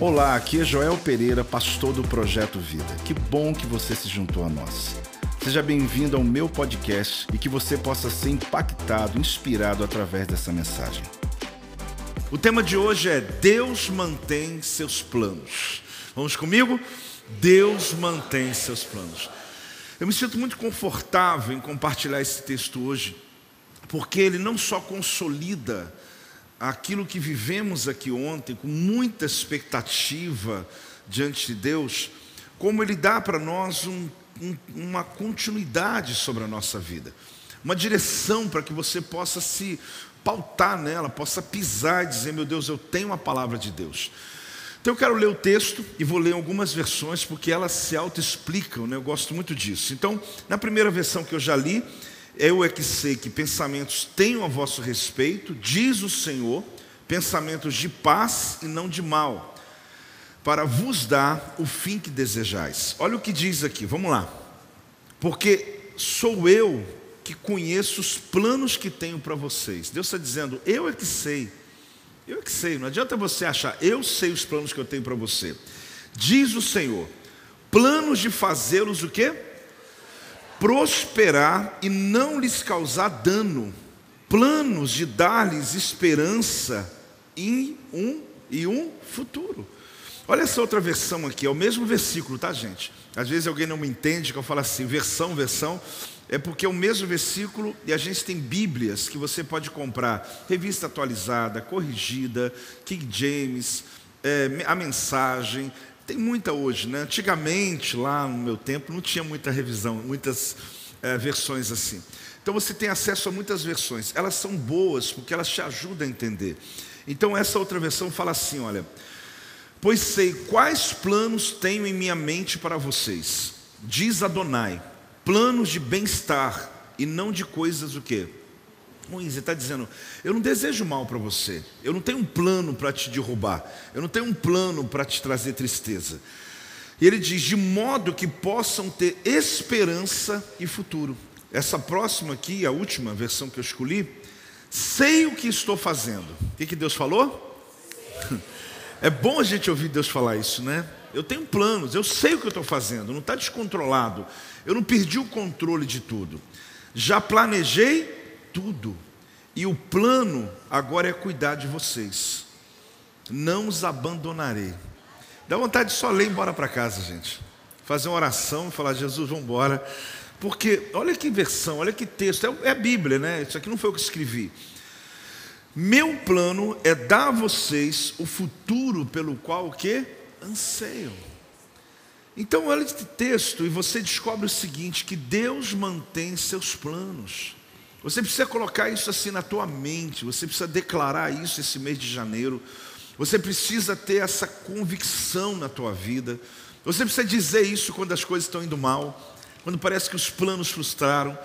Olá, aqui é Joel Pereira, pastor do Projeto Vida. Que bom que você se juntou a nós. Seja bem-vindo ao meu podcast e que você possa ser impactado, inspirado através dessa mensagem. O tema de hoje é Deus mantém seus planos. Vamos comigo? Deus mantém seus planos. Eu me sinto muito confortável em compartilhar esse texto hoje, porque ele não só consolida aquilo que vivemos aqui ontem, com muita expectativa diante de Deus, como ele dá para nós um, um, uma continuidade sobre a nossa vida, uma direção para que você possa se pautar nela, possa pisar e dizer: Meu Deus, eu tenho a palavra de Deus. Então eu quero ler o texto e vou ler algumas versões porque elas se auto-explicam, né? eu gosto muito disso. Então, na primeira versão que eu já li, eu é que sei que pensamentos tenho a vosso respeito, diz o Senhor, pensamentos de paz e não de mal, para vos dar o fim que desejais. Olha o que diz aqui, vamos lá. Porque sou eu que conheço os planos que tenho para vocês. Deus está dizendo, eu é que sei. Eu é que sei, não adianta você achar, eu sei os planos que eu tenho para você. Diz o Senhor, planos de fazê-los o quê? Prosperar e não lhes causar dano, planos de dar-lhes esperança em um e um futuro. Olha essa outra versão aqui, é o mesmo versículo, tá, gente? Às vezes alguém não me entende que eu falo assim, versão, versão, é porque é o mesmo versículo e a gente tem Bíblias que você pode comprar, revista atualizada, corrigida, King James, é, a mensagem, tem muita hoje, né? Antigamente, lá no meu tempo, não tinha muita revisão, muitas é, versões assim. Então você tem acesso a muitas versões. Elas são boas porque elas te ajudam a entender. Então essa outra versão fala assim, olha: Pois sei quais planos tenho em minha mente para vocês. Diz Adonai: planos de bem-estar e não de coisas o quê? Ele está dizendo: Eu não desejo mal para você. Eu não tenho um plano para te derrubar. Eu não tenho um plano para te trazer tristeza. E ele diz: De modo que possam ter esperança e futuro. Essa próxima aqui, a última versão que eu escolhi, sei o que estou fazendo. O que, que Deus falou? É bom a gente ouvir Deus falar isso, né? Eu tenho planos, eu sei o que eu estou fazendo, não está descontrolado. Eu não perdi o controle de tudo. Já planejei tudo. E o plano agora é cuidar de vocês. Não os abandonarei. Dá vontade de só ler e embora para casa, gente. Fazer uma oração e falar, Jesus, vamos embora. Porque, olha que versão, olha que texto. É, é a Bíblia, né? Isso aqui não foi eu que escrevi. Meu plano é dar a vocês o futuro pelo qual o que? Anseiam. Então, olha esse texto e você descobre o seguinte: que Deus mantém seus planos. Você precisa colocar isso assim na tua mente, você precisa declarar isso esse mês de janeiro. Você precisa ter essa convicção na tua vida. Você precisa dizer isso quando as coisas estão indo mal, quando parece que os planos frustraram.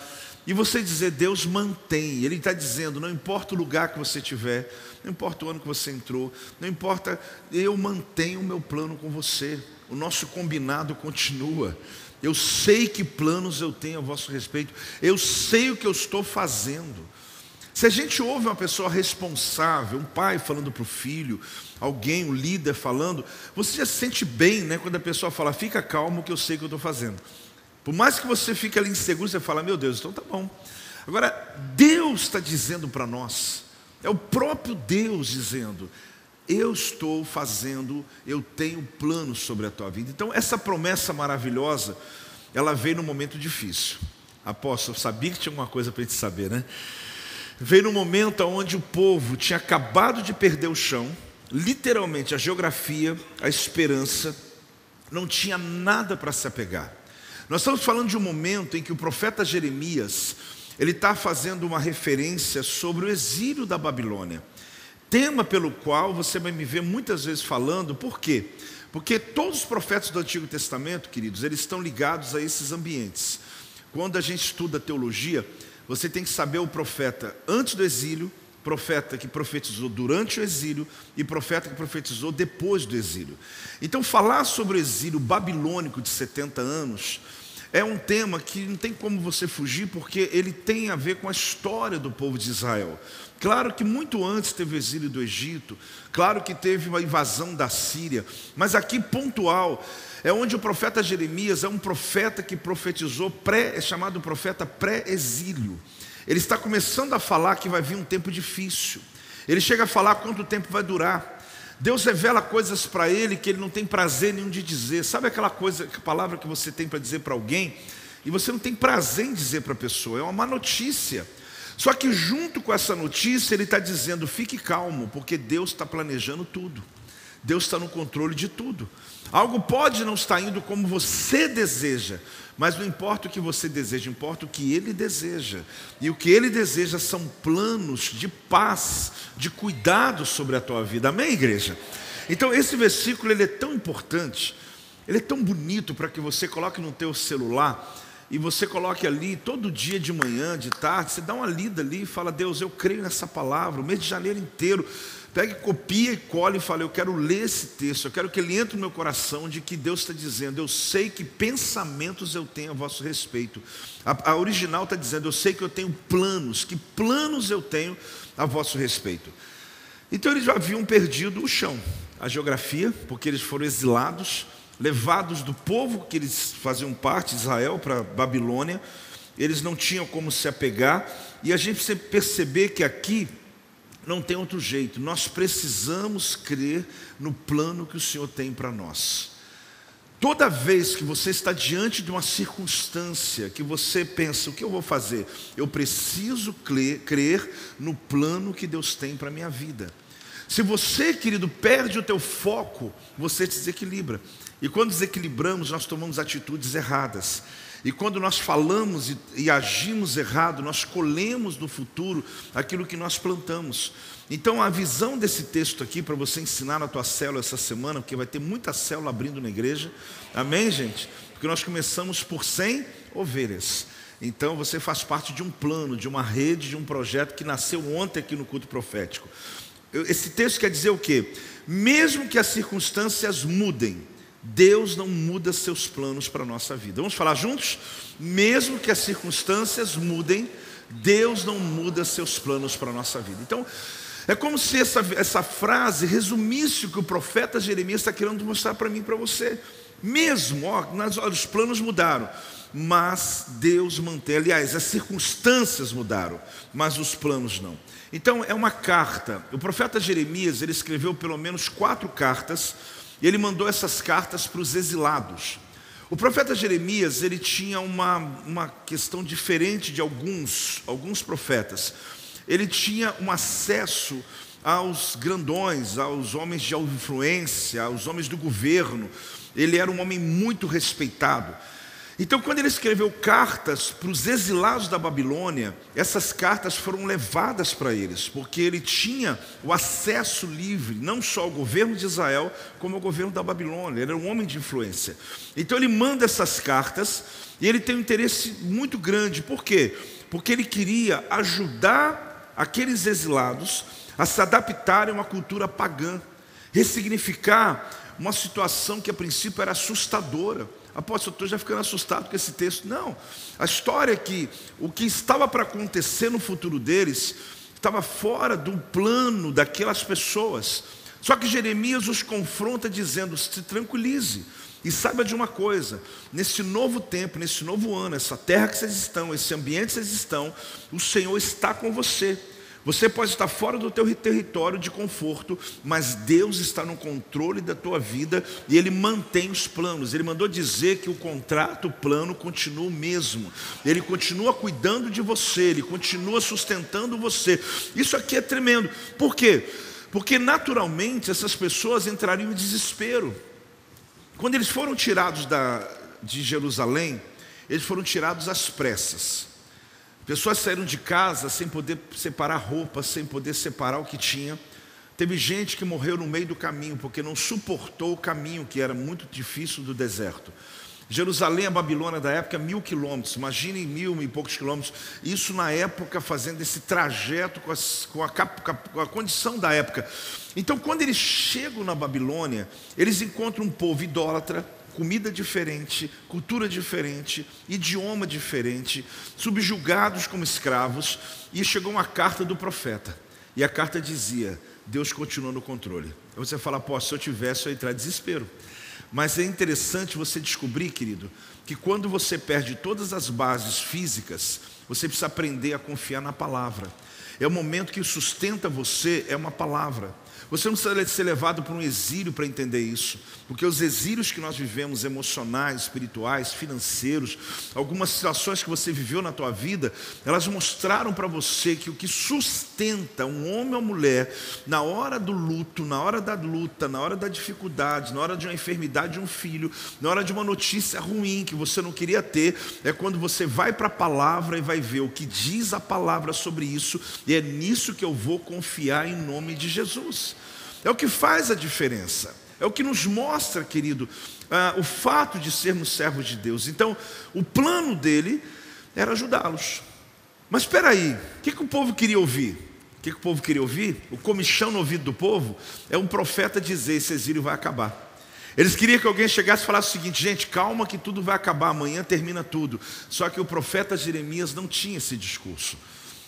E você dizer, Deus mantém. Ele está dizendo, não importa o lugar que você estiver, não importa o ano que você entrou, não importa, eu mantenho o meu plano com você. O nosso combinado continua. Eu sei que planos eu tenho a vosso respeito. Eu sei o que eu estou fazendo. Se a gente ouve uma pessoa responsável, um pai falando para o filho, alguém, um líder falando, você já se sente bem, né? Quando a pessoa fala, fica calmo que eu sei o que eu estou fazendo. Por mais que você fique ali inseguro, você fala, meu Deus, então tá bom. Agora, Deus está dizendo para nós, é o próprio Deus dizendo, eu estou fazendo, eu tenho planos sobre a tua vida. Então, essa promessa maravilhosa, ela veio num momento difícil. Apóstolo, sabia que tinha alguma coisa para a gente saber, né? Veio num momento onde o povo tinha acabado de perder o chão, literalmente a geografia, a esperança, não tinha nada para se apegar. Nós estamos falando de um momento em que o profeta Jeremias, ele está fazendo uma referência sobre o exílio da Babilônia. Tema pelo qual você vai me ver muitas vezes falando, por quê? Porque todos os profetas do Antigo Testamento, queridos, eles estão ligados a esses ambientes. Quando a gente estuda teologia, você tem que saber o profeta antes do exílio, profeta que profetizou durante o exílio e profeta que profetizou depois do exílio. Então, falar sobre o exílio babilônico de 70 anos é um tema que não tem como você fugir, porque ele tem a ver com a história do povo de Israel. Claro que muito antes teve o exílio do Egito, claro que teve uma invasão da Síria, mas aqui pontual é onde o profeta Jeremias é um profeta que profetizou pré, é chamado profeta pré-exílio. Ele está começando a falar que vai vir um tempo difícil. Ele chega a falar quanto tempo vai durar. Deus revela coisas para ele que ele não tem prazer nenhum de dizer. Sabe aquela coisa, a palavra que você tem para dizer para alguém e você não tem prazer em dizer para a pessoa? É uma má notícia. Só que junto com essa notícia ele está dizendo: fique calmo, porque Deus está planejando tudo. Deus está no controle de tudo. Algo pode não estar indo como você deseja, mas não importa o que você deseja, importa o que Ele deseja. E o que Ele deseja são planos de paz, de cuidado sobre a tua vida. Amém, igreja? Então esse versículo ele é tão importante, ele é tão bonito para que você coloque no teu celular e você coloque ali todo dia de manhã, de tarde, você dá uma lida ali e fala: Deus, eu creio nessa palavra, o mês de janeiro inteiro. Pegue, copia e cole e fala: Eu quero ler esse texto, eu quero que ele entre no meu coração de que Deus está dizendo. Eu sei que pensamentos eu tenho a vosso respeito. A, a original está dizendo: Eu sei que eu tenho planos, que planos eu tenho a vosso respeito. Então eles já haviam perdido o chão, a geografia, porque eles foram exilados, levados do povo que eles faziam parte, Israel, para Babilônia. Eles não tinham como se apegar, e a gente perceber que aqui não tem outro jeito. Nós precisamos crer no plano que o Senhor tem para nós. Toda vez que você está diante de uma circunstância que você pensa, o que eu vou fazer? Eu preciso crer, crer no plano que Deus tem para a minha vida. Se você, querido, perde o teu foco, você se desequilibra. E quando desequilibramos, nós tomamos atitudes erradas. E quando nós falamos e, e, agimos errado, nós colhemos no futuro aquilo que nós plantamos. Então a visão desse texto aqui para você ensinar na tua célula essa semana, porque vai ter muita célula abrindo na igreja. Amém, gente? Porque nós começamos por 100 ovelhas. Então você faz parte de um plano, de uma rede, de um projeto que nasceu ontem aqui no culto profético. Esse texto quer dizer o quê? Mesmo que as circunstâncias mudem, Deus não muda seus planos para a nossa vida. Vamos falar juntos? Mesmo que as circunstâncias mudem, Deus não muda seus planos para a nossa vida. Então, é como se essa, essa frase resumisse o que o profeta Jeremias está querendo mostrar para mim e para você. Mesmo, ó, nas, ó, os planos mudaram, mas Deus mantém. Aliás, as circunstâncias mudaram, mas os planos não. Então, é uma carta. O profeta Jeremias, ele escreveu pelo menos quatro cartas e ele mandou essas cartas para os exilados. O profeta Jeremias, ele tinha uma, uma questão diferente de alguns, alguns profetas. Ele tinha um acesso aos grandões, aos homens de influência, aos homens do governo. Ele era um homem muito respeitado. Então, quando ele escreveu cartas para os exilados da Babilônia, essas cartas foram levadas para eles, porque ele tinha o acesso livre, não só ao governo de Israel, como ao governo da Babilônia. Ele era um homem de influência. Então, ele manda essas cartas e ele tem um interesse muito grande. Por quê? Porque ele queria ajudar aqueles exilados a se adaptarem a uma cultura pagã, ressignificar uma situação que a princípio era assustadora. Apóstolo, estou já ficando assustado com esse texto. Não, a história é que o que estava para acontecer no futuro deles estava fora do plano daquelas pessoas. Só que Jeremias os confronta dizendo: se tranquilize. E saiba de uma coisa: nesse novo tempo, nesse novo ano, essa terra que vocês estão, esse ambiente que vocês estão, o Senhor está com você. Você pode estar fora do teu território de conforto, mas Deus está no controle da tua vida e Ele mantém os planos. Ele mandou dizer que o contrato, o plano continua o mesmo. Ele continua cuidando de você, Ele continua sustentando você. Isso aqui é tremendo. Por quê? Porque naturalmente essas pessoas entrariam em desespero. Quando eles foram tirados da, de Jerusalém, eles foram tirados às pressas. Pessoas saíram de casa sem poder separar roupa, sem poder separar o que tinha. Teve gente que morreu no meio do caminho porque não suportou o caminho que era muito difícil do deserto. Jerusalém, a Babilônia da época, mil quilômetros, imaginem mil e poucos quilômetros. Isso na época, fazendo esse trajeto com, as, com, a, com, a, condição da época. Então, quando eles chegam na Babilônia, eles encontram um povo idólatra, comida diferente, cultura diferente, idioma diferente, subjugados como escravos, e chegou uma carta do profeta. E a carta dizia: Deus continua no controle. Aí você fala, pô, se eu tivesse, eu ia entrar em desespero. Mas é interessante você descobrir, querido, que quando você perde todas as bases físicas, você precisa aprender a confiar na palavra. É o momento que sustenta você, é uma palavra. Você não precisa ser levado para um exílio para entender isso, porque os exílios que nós vivemos, emocionais, espirituais, financeiros, algumas situações que você viveu na tua vida, elas mostraram para você que o que sustenta um homem ou mulher na hora do luto, na hora da luta, na hora da dificuldade, na hora de uma enfermidade de um filho, na hora de uma notícia ruim que você não queria ter, é quando você vai para a palavra e vai ver o que diz a palavra sobre isso, e é nisso que eu vou confiar em nome de Jesus. É o que faz a diferença. É o que nos mostra, querido, uh, o fato de sermos servos de Deus. Então, o plano dele era ajudá-los. Mas espera aí, o que, que o povo queria ouvir? O que, que o povo queria ouvir? O comichão no ouvido do povo é um profeta dizer: esse exílio vai acabar. Eles queriam que alguém chegasse e falasse o seguinte: gente, calma que tudo vai acabar, amanhã termina tudo. Só que o profeta Jeremias não tinha esse discurso.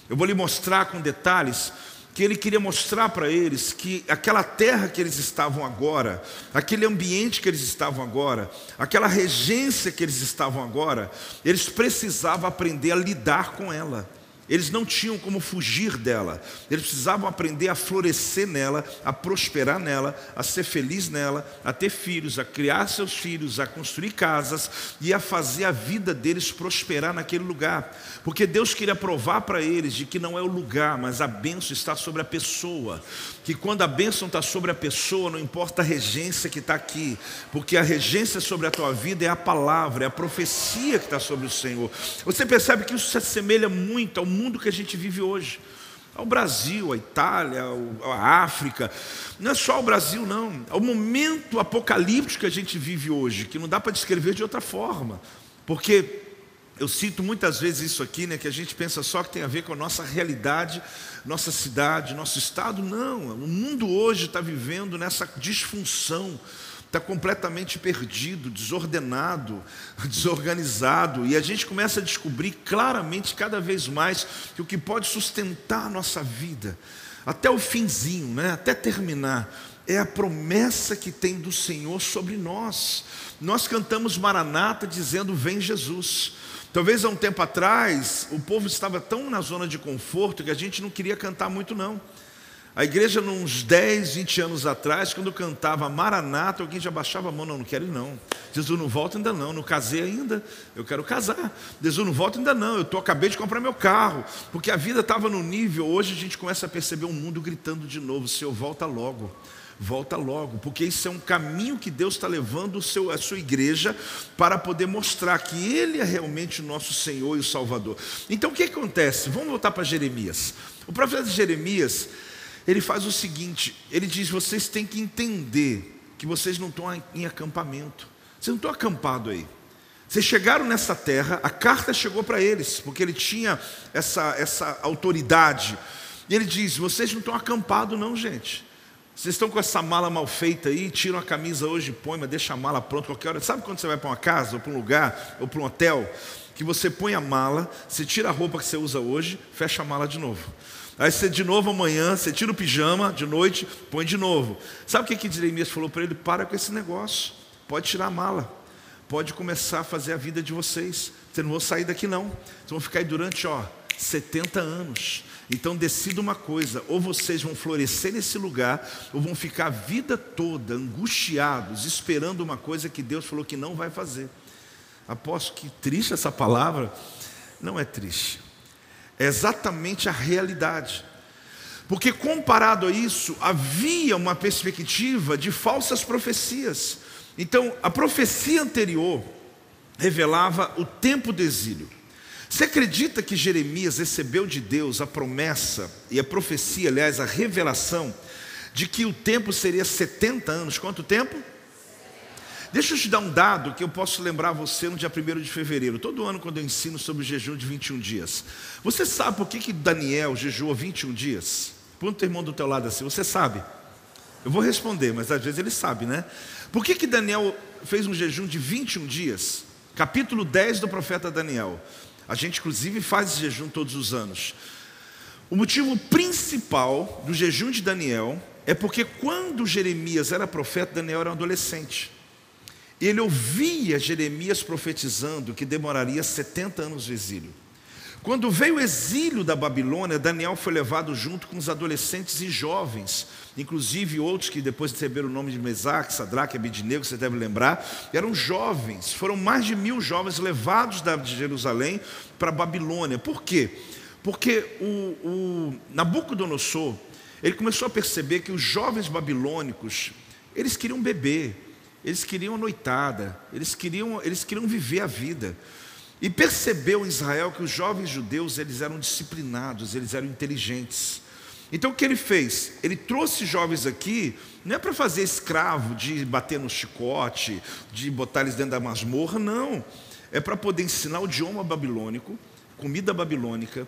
Eu vou lhe mostrar com detalhes que ele queria mostrar para eles que aquela terra que eles estavam agora, aquele ambiente que eles estavam agora, aquela regência que eles estavam agora, eles precisavam aprender a lidar com ela. Eles não tinham como fugir dela. Eles precisavam aprender a florescer nela, a prosperar nela, a ser feliz nela, a ter filhos, a criar seus filhos, a construir casas e a fazer a vida deles prosperar naquele lugar. Porque Deus queria provar para eles de que não é o lugar, mas a bênção está sobre a pessoa. Que quando a bênção está sobre a pessoa, não importa a regência que está aqui, porque a regência sobre a tua vida é a palavra, é a profecia que está sobre o Senhor. Você percebe que isso se assemelha muito ao mundo que a gente vive hoje. Ao Brasil, a Itália, a África, não é só o Brasil, não. É o momento apocalíptico que a gente vive hoje, que não dá para descrever de outra forma, porque eu cito muitas vezes isso aqui, né, que a gente pensa só que tem a ver com a nossa realidade, nossa cidade, nosso estado. Não, o mundo hoje está vivendo nessa disfunção está completamente perdido, desordenado, desorganizado, e a gente começa a descobrir claramente cada vez mais que o que pode sustentar a nossa vida, até o finzinho, né, até terminar, é a promessa que tem do Senhor sobre nós. Nós cantamos Maranata dizendo: Vem Jesus. Talvez há um tempo atrás o povo estava tão na zona de conforto que a gente não queria cantar muito, não. A igreja, uns 10, 20 anos atrás, quando cantava Maranata, alguém já baixava a mão, não, não quero ir não. Jesus não volta ainda não, não casei ainda, eu quero casar. Jesus não volta ainda não, eu tô, acabei de comprar meu carro. Porque a vida estava no nível, hoje a gente começa a perceber o um mundo gritando de novo, Senhor, volta logo. Volta logo, porque isso é um caminho que Deus está levando seu, a sua igreja para poder mostrar que Ele é realmente o nosso Senhor e o Salvador. Então o que acontece? Vamos voltar para Jeremias. O profeta Jeremias, ele faz o seguinte: ele diz, vocês têm que entender que vocês não estão em acampamento, vocês não estão acampados aí. Vocês chegaram nessa terra, a carta chegou para eles, porque ele tinha essa, essa autoridade. E ele diz: vocês não estão acampados, não, gente. Vocês estão com essa mala mal feita aí, tiram a camisa hoje, põe, mas deixa a mala pronta qualquer hora. Sabe quando você vai para uma casa, ou para um lugar, ou para um hotel, que você põe a mala, você tira a roupa que você usa hoje, fecha a mala de novo. Aí você de novo amanhã, você tira o pijama de noite, põe de novo. Sabe o que, que Jeremias falou para ele? Para com esse negócio. Pode tirar a mala. Pode começar a fazer a vida de vocês. Vocês não vão sair daqui não. Vocês vão ficar aí durante ó, 70 anos. Então decida uma coisa: ou vocês vão florescer nesse lugar, ou vão ficar a vida toda angustiados, esperando uma coisa que Deus falou que não vai fazer. Aposto que triste essa palavra. Não é triste. É exatamente a realidade. Porque comparado a isso, havia uma perspectiva de falsas profecias. Então, a profecia anterior revelava o tempo do exílio. Você acredita que Jeremias recebeu de Deus a promessa e a profecia, aliás, a revelação de que o tempo seria 70 anos? Quanto tempo? Deixa eu te dar um dado que eu posso lembrar você no dia 1 de fevereiro. Todo ano, quando eu ensino sobre o jejum de 21 dias. Você sabe por que, que Daniel jejuou 21 dias? Põe o irmão do teu lado assim, você sabe. Eu vou responder, mas às vezes ele sabe, né? Por que, que Daniel fez um jejum de 21 dias? Capítulo 10 do profeta Daniel. A gente, inclusive, faz esse jejum todos os anos. O motivo principal do jejum de Daniel é porque quando Jeremias era profeta, Daniel era um adolescente. E ele ouvia Jeremias profetizando que demoraria 70 anos de exílio. Quando veio o exílio da Babilônia, Daniel foi levado junto com os adolescentes e jovens, inclusive outros que depois receberam o nome de Mesaque, Sadraque, Abidnego, você deve lembrar, eram jovens, foram mais de mil jovens levados de Jerusalém para a Babilônia. Por quê? Porque o, o Nabucodonosor, ele começou a perceber que os jovens babilônicos, eles queriam beber, eles queriam noitada, eles queriam, eles queriam viver a vida. E percebeu Israel que os jovens judeus eles eram disciplinados, eles eram inteligentes. Então o que ele fez? Ele trouxe jovens aqui, não é para fazer escravo, de bater no chicote, de botar eles dentro da masmorra, não. É para poder ensinar o idioma babilônico, comida babilônica,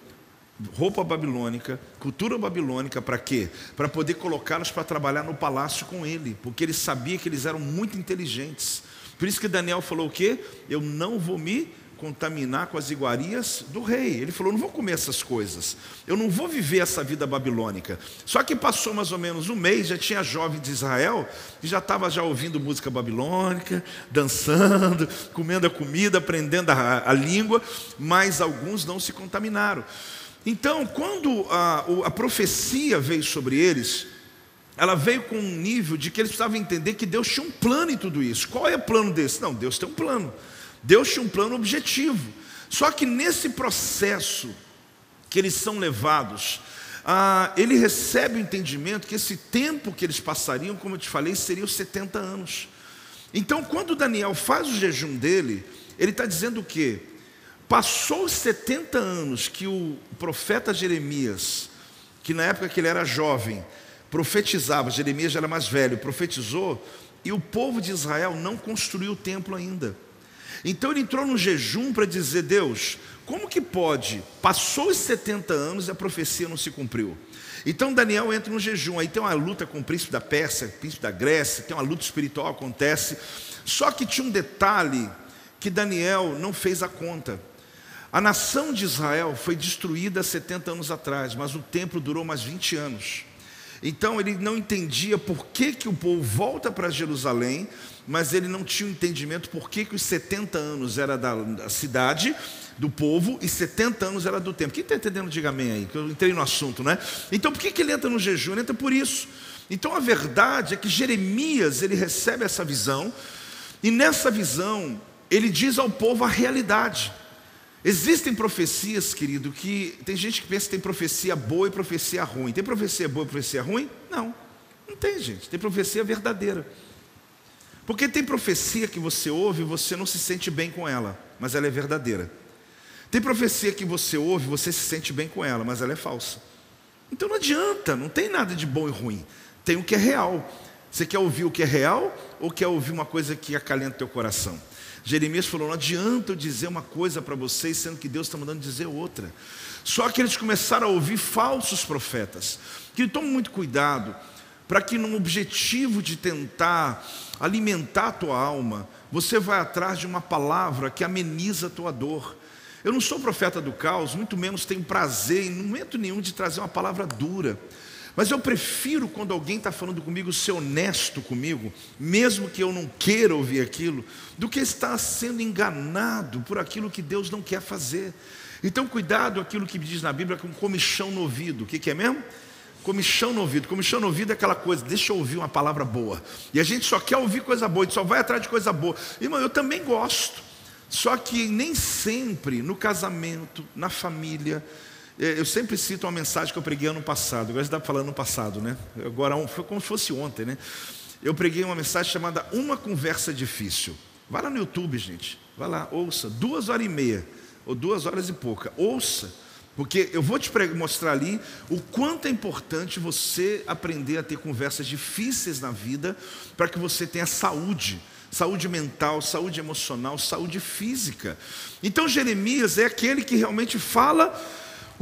roupa babilônica, cultura babilônica, para quê? Para poder colocá-los para trabalhar no palácio com ele, porque ele sabia que eles eram muito inteligentes. Por isso que Daniel falou o quê? Eu não vou me contaminar com as iguarias do rei. Ele falou: não vou comer essas coisas, eu não vou viver essa vida babilônica. Só que passou mais ou menos um mês, já tinha jovem de Israel e já estava já ouvindo música babilônica, dançando, comendo a comida, aprendendo a, a língua, mas alguns não se contaminaram. Então, quando a, a profecia veio sobre eles, ela veio com um nível de que eles precisavam entender que Deus tinha um plano em tudo isso. Qual é o plano desse? Não, Deus tem um plano. Deus tinha um plano objetivo. Só que nesse processo que eles são levados, ah, ele recebe o entendimento que esse tempo que eles passariam, como eu te falei, seria os 70 anos. Então, quando Daniel faz o jejum dele, ele está dizendo o quê? Passou os 70 anos que o profeta Jeremias, que na época que ele era jovem, profetizava, Jeremias já era mais velho, profetizou, e o povo de Israel não construiu o templo ainda. Então ele entrou no jejum para dizer: Deus, como que pode? Passou os 70 anos e a profecia não se cumpriu. Então Daniel entra no jejum, aí tem uma luta com o príncipe da Pérsia, príncipe da Grécia, tem uma luta espiritual acontece. Só que tinha um detalhe que Daniel não fez a conta. A nação de Israel foi destruída 70 anos atrás, mas o templo durou mais 20 anos. Então ele não entendia por que, que o povo volta para Jerusalém, mas ele não tinha o um entendimento por que, que os 70 anos era da, da, cidade, do povo, e 70 anos era do templo. Quem está entendendo, diga amém aí, que eu entrei no assunto, né? Então por que, que ele entra no jejum? Ele entra por isso. Então a verdade é que Jeremias ele recebe essa visão, e nessa visão ele diz ao povo a realidade. Existem profecias, querido, que tem gente que pensa que tem profecia boa e profecia ruim. Tem profecia boa e profecia ruim? Não, não tem, gente. Tem profecia verdadeira. Porque tem profecia que você ouve e você não se sente bem com ela, mas ela é verdadeira. Tem profecia que você ouve e você se sente bem com ela, mas ela é falsa. Então não adianta, não tem nada de bom e ruim. Tem o que é real. Você quer ouvir o que é real ou quer ouvir uma coisa que acalenta teu coração? Jeremias falou: não adianta eu dizer uma coisa para vocês, sendo que Deus está mandando dizer outra. Só que eles começaram a ouvir falsos profetas. Que tome muito cuidado para que, no objetivo de tentar alimentar a tua alma, você vai atrás de uma palavra que ameniza a tua dor. Eu não sou profeta do caos, muito menos tenho prazer em momento nenhum de trazer uma palavra dura. Mas eu prefiro quando alguém está falando comigo ser honesto comigo, mesmo que eu não queira ouvir aquilo, do que estar sendo enganado por aquilo que Deus não quer fazer. Então, cuidado aquilo que diz na Bíblia com comichão no ouvido. O que, que é mesmo? Comichão no ouvido. Comichão no ouvido é aquela coisa, deixa eu ouvir uma palavra boa. E a gente só quer ouvir coisa boa, a gente só vai atrás de coisa boa. Irmão, eu também gosto. Só que nem sempre no casamento, na família, eu sempre cito uma mensagem que eu preguei ano passado. Agora você está falando no passado, né? Agora foi como se fosse ontem, né? Eu preguei uma mensagem chamada Uma Conversa Difícil. Vai lá no YouTube, gente. Vai lá, ouça. Duas horas e meia, ou duas horas e pouca. Ouça. Porque eu vou te mostrar ali o quanto é importante você aprender a ter conversas difíceis na vida para que você tenha saúde, saúde mental, saúde emocional, saúde física. Então Jeremias é aquele que realmente fala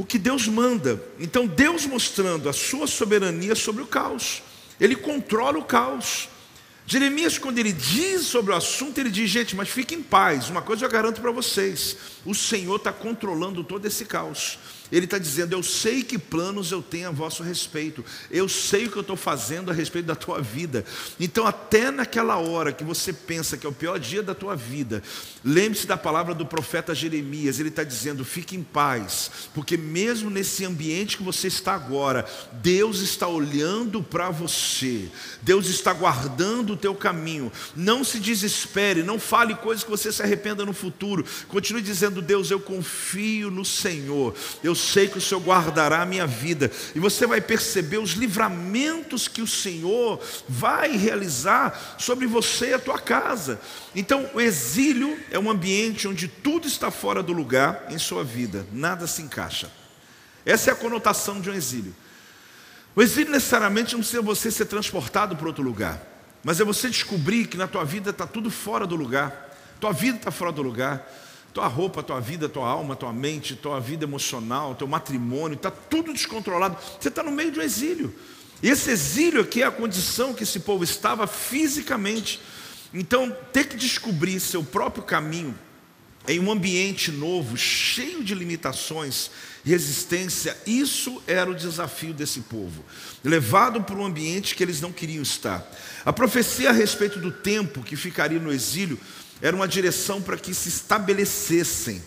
o que Deus manda. Então, Deus mostrando a sua soberania sobre o caos. Ele controla o caos. Jeremias, quando ele diz sobre o assunto, ele diz: gente, mas fique em paz. Uma coisa eu garanto para vocês: o Senhor está controlando todo esse caos. Ele está dizendo: Eu sei que planos eu tenho a vosso respeito, eu sei o que eu estou fazendo a respeito da tua vida. Então, até naquela hora que você pensa que é o pior dia da tua vida, lembre-se da palavra do profeta Jeremias: ele está dizendo, fique em paz, porque mesmo nesse ambiente que você está agora, Deus está olhando para você, Deus está guardando o teu caminho. Não se desespere, não fale coisas que você se arrependa no futuro, continue dizendo: Deus, eu confio no Senhor, eu sei que o Senhor guardará a minha vida. E você vai perceber os livramentos que o Senhor vai realizar sobre você e a tua casa. Então, o exílio é um ambiente onde tudo está fora do lugar em sua vida, nada se encaixa. Essa é a conotação de um exílio. O exílio necessariamente não precisa você ser transportado para outro lugar, mas é você descobrir que na tua vida está tudo fora do lugar, tua vida está fora do lugar, tua roupa, tua vida, tua alma, tua mente, tua vida emocional, teu matrimônio, está tudo descontrolado. Você está no meio de um exílio. E esse exílio aqui é a condição que esse povo estava fisicamente. Então, ter que descobrir seu próprio caminho em um ambiente novo, cheio de limitações, resistência, isso era o desafio desse povo, levado para um ambiente que eles não queriam estar. A profecia a respeito do tempo que ficaria no exílio era uma direção para que se estabelecessem.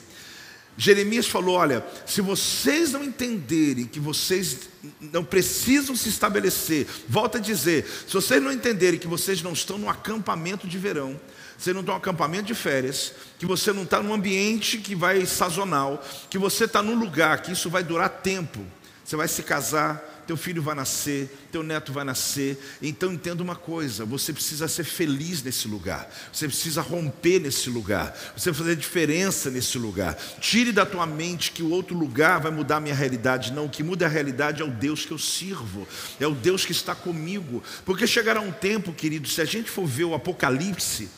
Jeremias falou: Olha, se vocês não entenderem que vocês não precisam se estabelecer, volta a dizer, se vocês não entenderem que vocês não estão num acampamento de verão, você não está num acampamento de férias, que você não está num ambiente que vai sazonal, que você está num lugar que isso vai durar tempo, você vai se casar, teu filho vai nascer, teu neto vai nascer. Então entenda uma coisa: você precisa ser feliz nesse lugar, você precisa romper nesse lugar, você precisa fazer diferença nesse lugar. Tire da tua mente que o outro lugar vai mudar a minha realidade. Não, o que muda a realidade é o Deus que eu sirvo, é o Deus que está comigo. Porque chegará um tempo, querido, se a gente for ver o Apocalipse,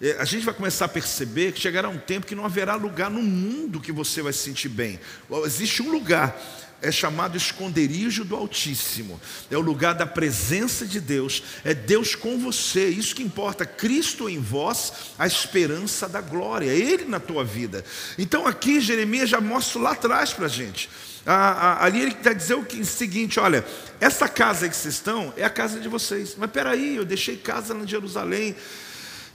é, a gente vai começar a perceber que chegará um tempo que não haverá lugar no mundo que você vai se sentir bem. Existe um lugar é chamado esconderijo do Altíssimo, é o lugar da presença de Deus, é Deus com você, isso que importa, Cristo em vós, a esperança da glória, é Ele na tua vida. Então aqui Jeremias já mostra lá atrás para a gente. ali ele está dizendo o seguinte: olha, essa casa que vocês estão é a casa de vocês, mas peraí, eu deixei casa na Jerusalém,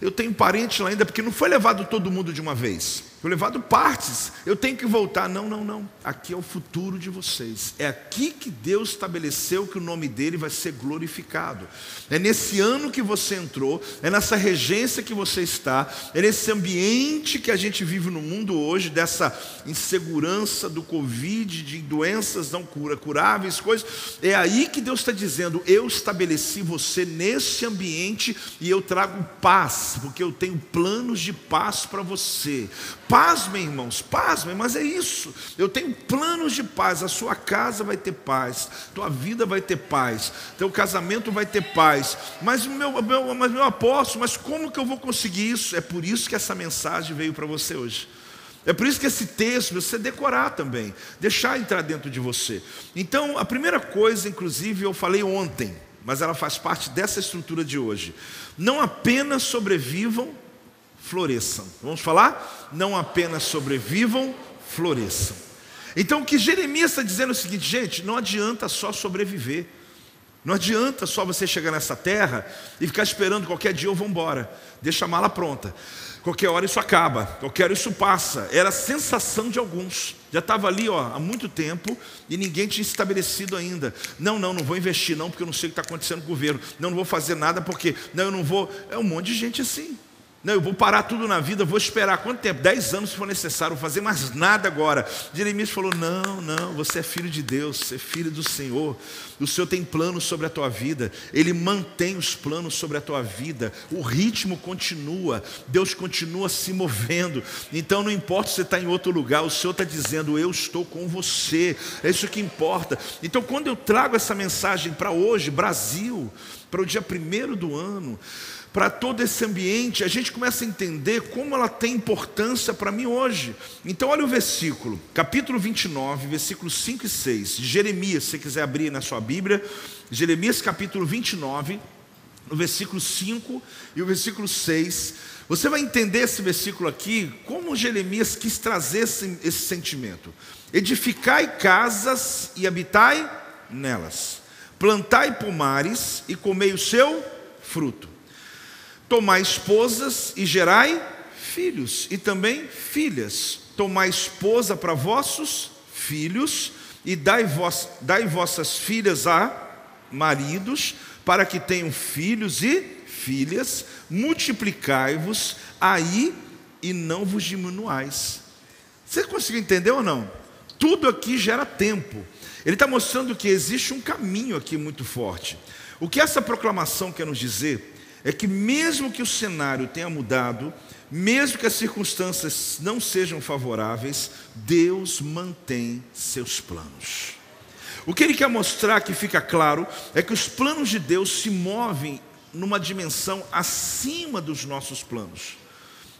eu tenho parente lá ainda, porque não foi levado todo mundo de uma vez. Foi levado partes. Eu tenho que voltar. Não, não, não. Aqui é o futuro de vocês. É aqui que Deus estabeleceu que o nome dele vai ser glorificado. É nesse ano que você entrou, é nessa regência que você está, é nesse ambiente que a gente vive no mundo hoje, dessa insegurança do Covid, de doenças não cura, curáveis, coisas. É aí que Deus está dizendo: eu estabeleci você nesse ambiente e eu trago paz, porque eu tenho planos de paz para você Pasmem, irmãos, pasmem, mas é isso. Eu tenho planos de paz. A sua casa vai ter paz, tua vida vai ter paz, teu casamento vai ter paz. Mas meu, meu, mas meu apóstolo, mas como que eu vou conseguir isso? É por isso que essa mensagem veio para você hoje. É por isso que esse texto você decorar também, deixar entrar dentro de você. Então, a primeira coisa, inclusive, eu falei ontem, mas ela faz parte dessa estrutura de hoje. Não apenas sobrevivam floresçam. Vamos falar? Não apenas sobrevivam, floresçam. Então o que Jeremias está dizendo é o seguinte, gente, não adianta só sobreviver. Não adianta só você chegar nessa terra e ficar esperando qualquer dia eu vou embora. Deixa a mala pronta. Qualquer hora isso acaba, qualquer hora isso passa. Era a sensação de alguns. Já estava ali ó, há muito tempo e ninguém tinha estabelecido ainda. Não, não, não vou investir não, porque eu não sei o que está acontecendo com o governo. Não, não vou fazer nada porque, não, eu não vou. É um monte de gente assim. Não, eu vou parar tudo na vida, vou esperar quanto tempo? Dez anos se for necessário, vou fazer mais nada agora. Jeremias falou: Não, não, você é filho de Deus, você é filho do Senhor. O Senhor tem planos sobre a tua vida, Ele mantém os planos sobre a tua vida, o ritmo continua, Deus continua se movendo. Então não importa se você está em outro lugar, o Senhor está dizendo: Eu estou com você, é isso que importa. Então quando eu trago essa mensagem para hoje, Brasil, para o dia primeiro do ano, para todo esse ambiente, a gente começa a entender como ela tem importância para mim hoje. Então, olha o versículo, capítulo 29, versículos 5 e 6, de Jeremias, se você quiser abrir na sua Bíblia, Jeremias capítulo 29, no versículo 5 e o versículo 6. Você vai entender esse versículo aqui, como Jeremias quis trazer esse, esse sentimento. Edificai casas e habitai nelas, plantai pomares e comei o seu fruto Tomai esposas e gerai filhos, e também filhas. Tomai esposa para vossos filhos, e dai, vos, dai vossas filhas a maridos, para que tenham filhos e filhas, multiplicai-vos aí e não vos diminuais. Você conseguiu entender ou não? Tudo aqui gera tempo. Ele está mostrando que existe um caminho aqui muito forte. O que essa proclamação quer nos dizer é que, mesmo que o cenário tenha mudado, mesmo que as circunstâncias não sejam favoráveis, Deus mantém seus planos. O que ele quer mostrar que fica claro é que os planos de Deus se movem numa dimensão acima dos nossos planos.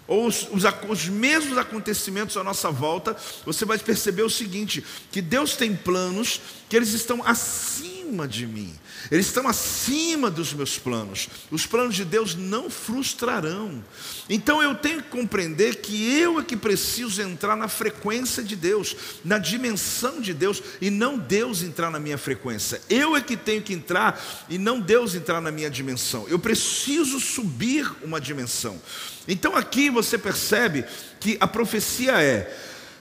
Ou os, os, os, mesmos acontecimentos à nossa volta, você vai perceber o seguinte: que Deus tem planos que eles estão acima de mim. Eles estão acima dos meus planos. Os planos de Deus não frustrarão. Então eu tenho que compreender que eu é que preciso entrar na frequência de Deus, na dimensão de Deus, e não Deus entrar na minha frequência. Eu é que tenho que entrar e não Deus entrar na minha dimensão. Eu preciso subir uma dimensão. Então aqui você percebe que a profecia é: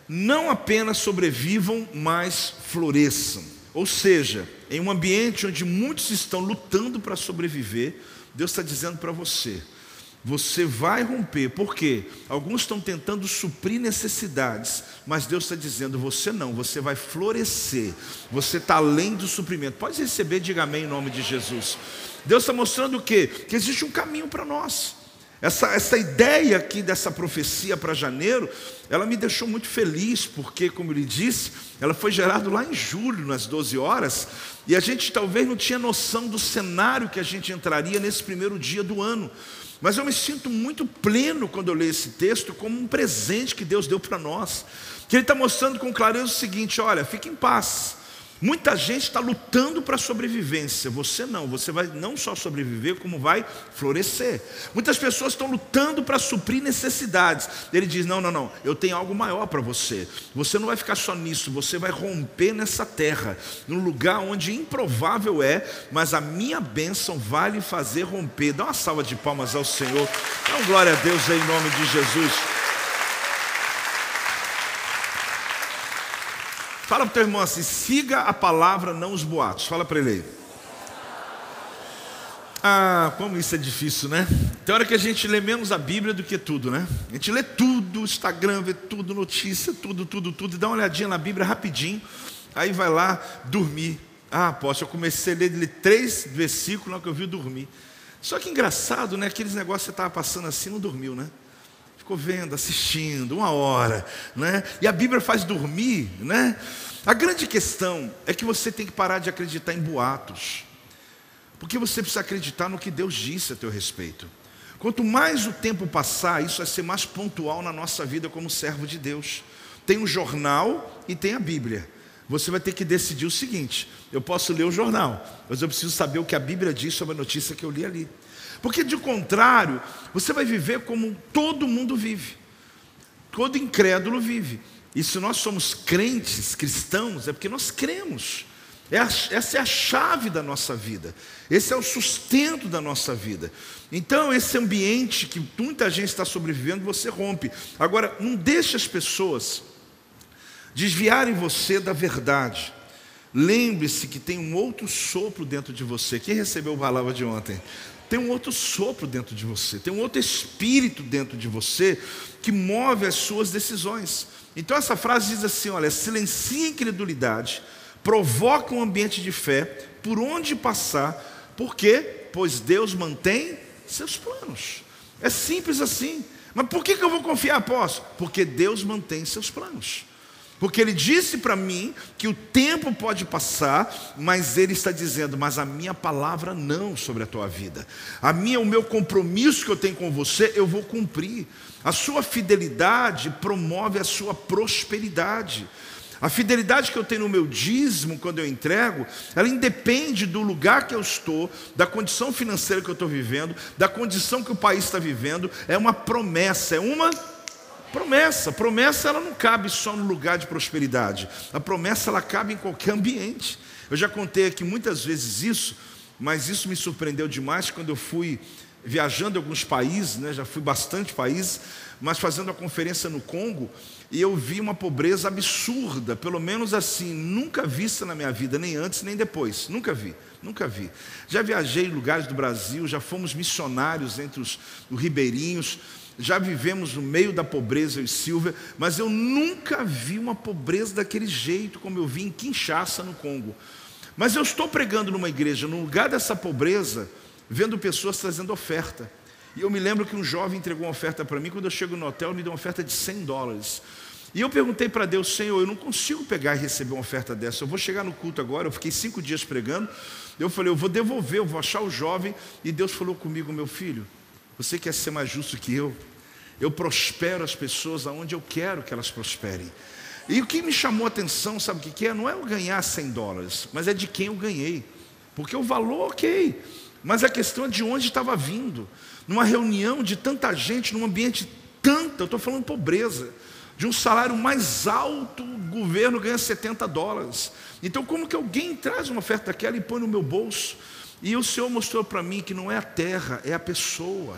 não apenas sobrevivam, mas floresçam. Ou seja, em um ambiente onde muitos estão lutando para sobreviver, Deus está dizendo para você: você vai romper, porque alguns estão tentando suprir necessidades, mas Deus está dizendo: você não, você vai florescer, você está além do suprimento. Pode receber, diga amém em nome de Jesus. Deus está mostrando o quê? Que existe um caminho para nós. Essa, essa ideia aqui dessa profecia para janeiro, ela me deixou muito feliz, porque, como ele disse, ela foi gerada lá em julho, nas 12 horas, e a gente talvez não tinha noção do cenário que a gente entraria nesse primeiro dia do ano. Mas eu me sinto muito pleno quando eu leio esse texto, como um presente que Deus deu para nós. Que Ele está mostrando com clareza o seguinte: olha, fique em paz. Muita gente está lutando para a sobrevivência. Você não, você vai não só sobreviver, como vai florescer. Muitas pessoas estão lutando para suprir necessidades. Ele diz: Não, não, não, eu tenho algo maior para você. Você não vai ficar só nisso, você vai romper nessa terra, num lugar onde improvável é, mas a minha bênção vai lhe fazer romper. Dá uma salva de palmas ao Senhor. Dá uma glória a Deus aí, em nome de Jesus. Fala para o teu irmão assim: siga a palavra, não os boatos. Fala para ele aí. Ah, como isso é difícil, né? Tem hora que a gente lê menos a Bíblia do que tudo, né? A gente lê tudo, Instagram, vê tudo, notícia, tudo, tudo, tudo, e dá uma olhadinha na Bíblia rapidinho, aí vai lá dormir. Ah, posso, eu comecei a ler, ler três versículos na que eu vi dormir. Só que engraçado, né? Aqueles negócios que você estava passando assim, não dormiu, né? Ficou vendo, assistindo, uma hora, né? E a Bíblia faz dormir, né? A grande questão é que você tem que parar de acreditar em boatos, porque você precisa acreditar no que Deus disse a teu respeito. Quanto mais o tempo passar, isso vai ser mais pontual na nossa vida como servo de Deus. Tem um jornal e tem a Bíblia. Você vai ter que decidir o seguinte: eu posso ler o jornal, mas eu preciso saber o que a Bíblia diz sobre a notícia que eu li ali. Porque de contrário, você vai viver como todo mundo vive. Todo incrédulo vive. E se nós somos crentes, cristãos, é porque nós cremos. É essa é a chave da nossa vida. Esse é o sustento da nossa vida. Então, esse ambiente que muita gente está sobrevivendo, você rompe. Agora, não deixe as pessoas desviarem você da verdade. Lembre-se que tem um outro sopro dentro de você. Quem recebeu a palavra de ontem? Tem um outro sopro dentro de você, tem um outro espírito dentro de você que move as suas decisões. Então essa frase diz assim: olha, silencia a incredulidade, provoca um ambiente de fé, por onde passar, por quê? Pois Deus mantém seus planos. É simples assim. Mas por que, que eu vou confiar, apóstolo? Porque Deus mantém seus planos. Porque ele disse para mim que o tempo pode passar, mas ele está dizendo: "Mas a minha palavra não sobre a tua vida. A minha o meu compromisso que eu tenho com você, eu vou cumprir. A sua fidelidade promove a sua prosperidade. A fidelidade que eu tenho no meu dízimo, quando eu entrego, ela independe do lugar que eu estou, da condição financeira que eu estou vivendo, da condição que o país está vivendo. É uma promessa, é uma Promessa, promessa ela não cabe só no lugar de prosperidade. A promessa ela cabe em qualquer ambiente. Eu já contei aqui muitas vezes isso, mas isso me surpreendeu demais quando eu fui viajando alguns países, né, já fui bastante países, mas fazendo a conferência no Congo, e eu vi uma pobreza absurda, pelo menos assim, nunca vista na minha vida, nem antes nem depois, nunca vi, nunca vi. Já viajei em lugares do Brasil, já fomos missionários entre os, os ribeirinhos, já vivemos no meio da pobreza, eu e Silvia, mas eu nunca vi uma pobreza daquele jeito como eu vi em Kinshasa, no Congo. Mas eu estou pregando numa igreja, no lugar dessa pobreza, vendo pessoas trazendo oferta. E eu me lembro que um jovem entregou uma oferta para mim, quando eu chego no hotel, me deu uma oferta de 100 dólares. E eu perguntei para Deus, Senhor, eu não consigo pegar e receber uma oferta dessa. Eu vou chegar no culto agora, eu fiquei cinco dias pregando. Eu falei, eu vou devolver, eu vou achar o jovem. E Deus falou comigo, meu filho, você quer ser mais justo que eu? Eu prospero as pessoas aonde eu quero que elas prosperem. E o que me chamou a atenção, sabe o que é? Não é eu ganhar 100 dólares, mas é de quem eu ganhei. Porque o valor, ok. Mas a questão é de onde estava vindo. Numa reunião de tanta gente, num ambiente tanta, eu estou falando pobreza, de um salário mais alto, o governo ganha 70 dólares. Então, como que alguém traz uma oferta daquela e põe no meu bolso? E o Senhor mostrou para mim que não é a terra, é a pessoa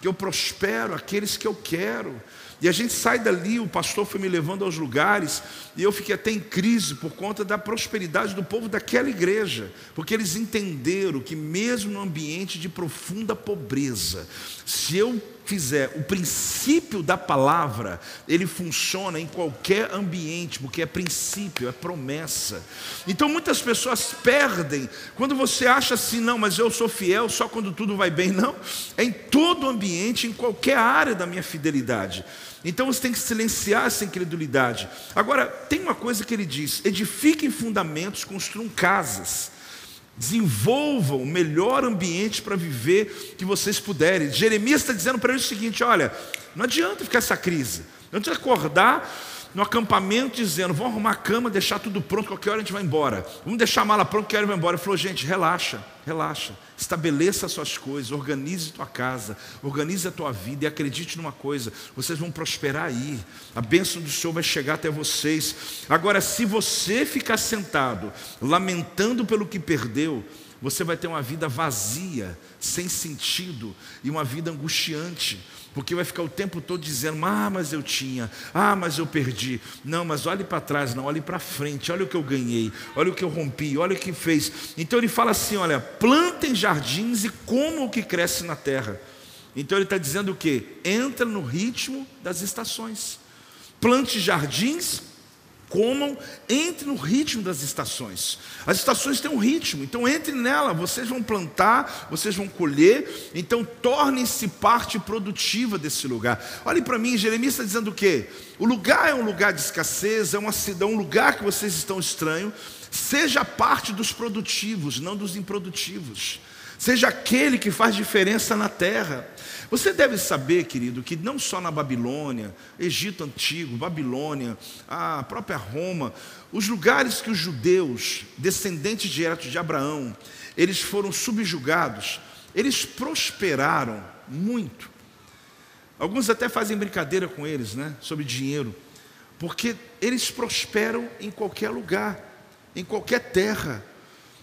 que eu prospero aqueles que eu quero. E a gente sai dali, o pastor foi me levando aos lugares, e eu fiquei até em crise por conta da prosperidade do povo daquela igreja, porque eles entenderam que, mesmo no ambiente de profunda pobreza, se eu fizer o princípio da palavra, ele funciona em qualquer ambiente, porque é princípio, é promessa. Então muitas pessoas perdem quando você acha assim, não, mas eu sou fiel só quando tudo vai bem. Não, é em todo ambiente, em qualquer área da minha fidelidade. Então você tem que silenciar essa incredulidade. Agora, tem uma coisa que ele diz: edifiquem fundamentos, construam casas. Desenvolvam o melhor ambiente para viver que vocês puderem. Jeremias está dizendo para eles o seguinte: olha, não adianta ficar essa crise. Não adianta acordar no acampamento dizendo: vamos arrumar a cama, deixar tudo pronto, qualquer hora a gente vai embora. Vamos deixar a mala pronta, qualquer hora vai embora. Ele falou: gente, relaxa, relaxa. Estabeleça as suas coisas, organize tua casa, organize a tua vida e acredite numa coisa: vocês vão prosperar aí. A bênção do Senhor vai chegar até vocês. Agora, se você ficar sentado, lamentando pelo que perdeu, você vai ter uma vida vazia, sem sentido e uma vida angustiante porque vai ficar o tempo todo dizendo: Ah, mas eu tinha, ah, mas eu perdi. Não, mas olhe para trás, não, olhe para frente, olha o que eu ganhei, olha o que eu rompi, olha o que fez. Então ele fala assim: olha, plantem jardins e comam o que cresce na terra. Então ele está dizendo o que? Entra no ritmo das estações. Plante jardins comam, entre no ritmo das estações. As estações têm um ritmo, então entre nela, vocês vão plantar, vocês vão colher, então tornem-se parte produtiva desse lugar. Olhem para mim, Jeremias está dizendo o quê? O lugar é um lugar de escassez, é, uma, é um lugar que vocês estão estranho, seja parte dos produtivos, não dos improdutivos. Seja aquele que faz diferença na terra. Você deve saber, querido, que não só na Babilônia, Egito Antigo, Babilônia, a própria Roma, os lugares que os judeus, descendentes diretos de Abraão, eles foram subjugados, eles prosperaram muito. Alguns até fazem brincadeira com eles, né, sobre dinheiro, porque eles prosperam em qualquer lugar, em qualquer terra.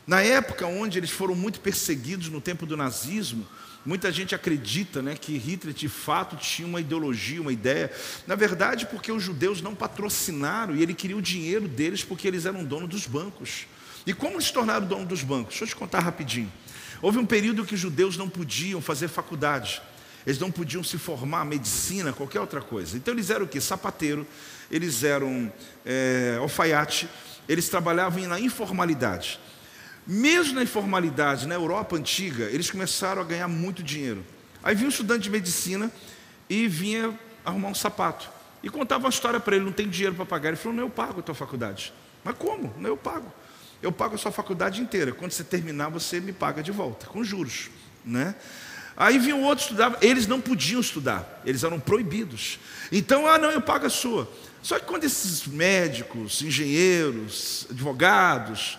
Na época onde eles foram muito perseguidos no tempo do nazismo, muita gente acredita né, que Hitler de fato tinha uma ideologia, uma ideia. Na verdade, porque os judeus não patrocinaram e ele queria o dinheiro deles porque eles eram dono dos bancos. E como eles se tornaram dono dos bancos? Deixa eu te contar rapidinho. Houve um período que os judeus não podiam fazer faculdade. Eles não podiam se formar, medicina, qualquer outra coisa. Então eles eram o quê? Sapateiro, eles eram é, alfaiate, eles trabalhavam na informalidade. Mesmo na informalidade, na Europa antiga, eles começaram a ganhar muito dinheiro. Aí vinha um estudante de medicina e vinha arrumar um sapato. e contava uma história para ele, não tem dinheiro para pagar. Ele falou, não, eu pago a tua faculdade. Mas como? Não, eu pago. Eu pago a sua faculdade inteira. Quando você terminar, você me paga de volta, com juros. Né? Aí vinha o outro estudar, eles não podiam estudar, eles eram proibidos. Então, ah, não, eu pago a sua. Só que quando esses médicos, engenheiros, advogados,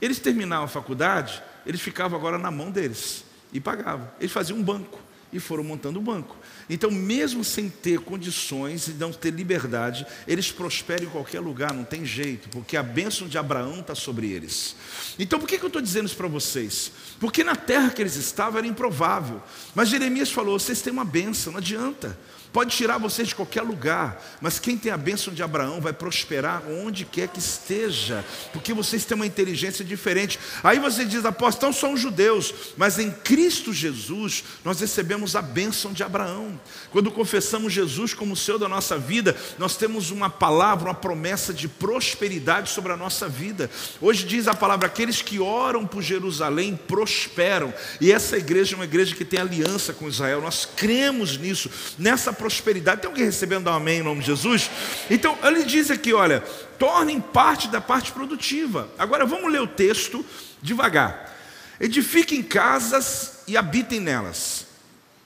eles terminavam a faculdade, eles ficavam agora na mão deles e pagavam. Eles faziam um banco e foram montando o um banco. Então, mesmo sem ter condições e não ter liberdade, eles prosperam em qualquer lugar, não tem jeito, porque a bênção de Abraão está sobre eles. Então, por que, que eu estou dizendo isso para vocês? Porque na terra que eles estavam era improvável. Mas Jeremias falou: vocês têm uma bênção, não adianta. Pode tirar vocês de qualquer lugar, mas quem tem a bênção de Abraão vai prosperar onde quer que esteja, porque vocês têm uma inteligência diferente. Aí você diz, apóstolo, então são judeus, mas em Cristo Jesus nós recebemos a bênção de Abraão. Quando confessamos Jesus como o Senhor da nossa vida, nós temos uma palavra, uma promessa de prosperidade sobre a nossa vida. Hoje diz a palavra: aqueles que oram por Jerusalém prosperam, e essa igreja é uma igreja que tem aliança com Israel, nós cremos nisso, nessa prosperidade. Tem alguém recebendo um amém em nome de Jesus? Então, ele diz aqui: olha, tornem parte da parte produtiva. Agora vamos ler o texto devagar. Edifiquem casas e habitem nelas.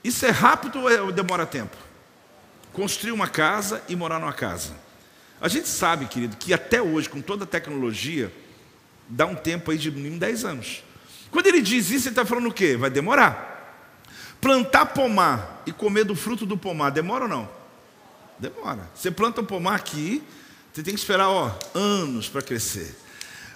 Isso é rápido ou demora tempo? Construir uma casa e morar numa casa. A gente sabe, querido, que até hoje, com toda a tecnologia, dá um tempo aí de mínimo 10 anos. Quando ele diz isso, ele está falando o quê? Vai demorar. Plantar pomar e comer do fruto do pomar, demora ou não? Demora. Você planta um pomar aqui, você tem que esperar ó, anos para crescer.